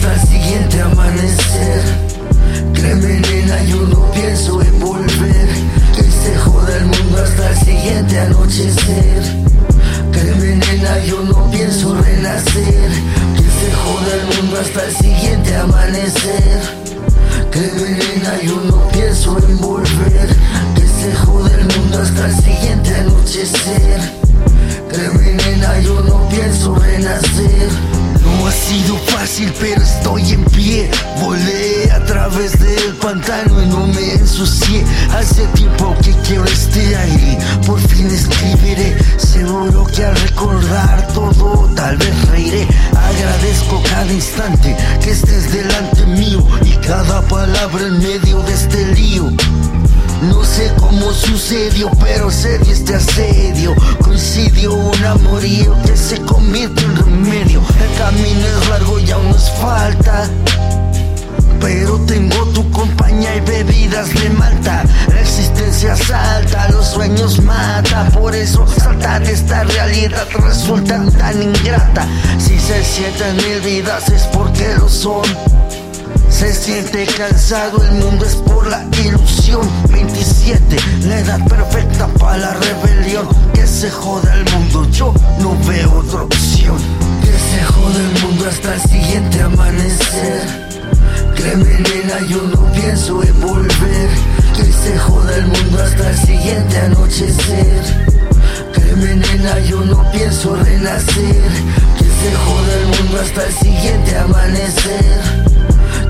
hasta el siguiente amanecer. Créeme nena, yo no pienso en volver. Que se joda el mundo hasta el siguiente anochecer. Créeme nena, yo no pienso renacer. Que se joda el mundo hasta el siguiente amanecer. Créeme nena, yo no fácil, pero estoy en pie. Volé a través del pantano y no me ensucié. Hace tiempo que quiero este aire, por fin escribiré. Seguro que al recordar todo, tal vez reiré. Agradezco cada instante que estés delante mío y cada palabra en medio de este lío. No sé cómo sucedió, pero se dio este asedio. Coincidió un amorío que se convierte y aún nos falta. Pero tengo tu compañía y bebidas de malta. La existencia salta, los sueños mata. Por eso salta de esta realidad resulta tan ingrata. Si se sienten mil vidas es porque lo son. Se siente cansado, el mundo es por la ilusión. 27, la edad perfecta para la rebelión. Que se joda el mundo, yo no veo otra opción. Que se joda el mundo hasta el amanecer. Créeme nena, yo no pienso en volver. Que se joda el mundo hasta el siguiente anochecer. Créeme nena, yo no pienso renacer. Que se joda el mundo hasta el siguiente amanecer.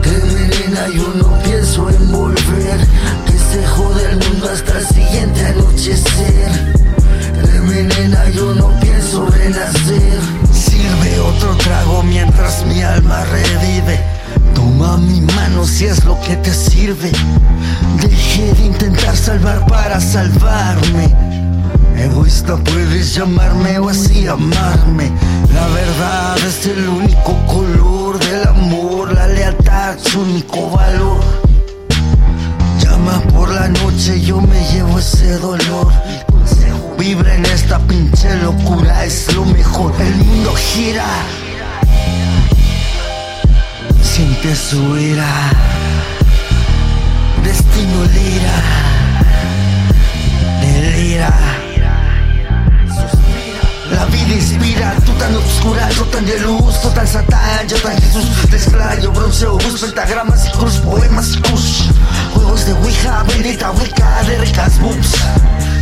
Créeme nena, yo no pienso en volver Que se jode el mundo hasta el siguiente anochecer Créeme nena, yo no pienso renacer Sirve otro trago mientras mi alma revive si es lo que te sirve. Dejé de intentar salvar para salvarme. Egoísta puedes llamarme o así amarme. La verdad es el único color del amor. La lealtad su único valor. Llama por la noche, yo me llevo ese dolor. Vibra en esta pinche locura, es lo mejor. El mundo gira Siente su ira Destino lira Delira la vida inspira, tú tan oscura, yo tan de luz, tú tan satán, yo tan Jesús, desplayo, bronceo, bus, pentagramas y cruz, poemas y kush, juegos de Ouija, bendita Wicca, de ricas boobs.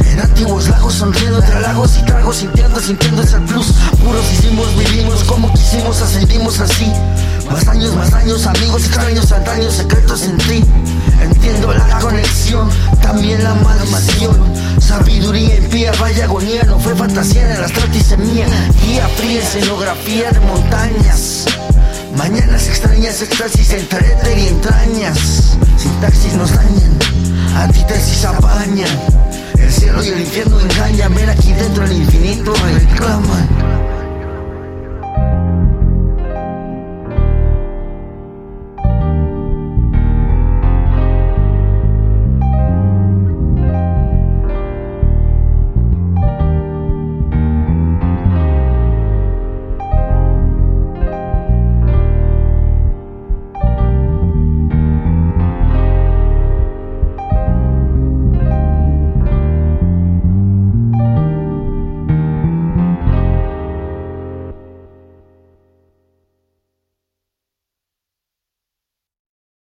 En antiguos lagos sonriendo entre lagos y tragos sintiendo, sintiendo ese plus Puros hicimos, vivimos como quisimos, ascendimos así Más años, más años, amigos extraños, antaños, secretos en ti. Entiendo la conexión, también la maldición. Sabiduría impía, vaya agonía, no fue fantasía en la semilla. Guía fría, escenografía de montañas. Mañanas extrañas, éxtasis entre y entrañas. Sintaxis nos dañan, antítesis apañan. El cielo y el infierno engañan, ven aquí dentro el infinito.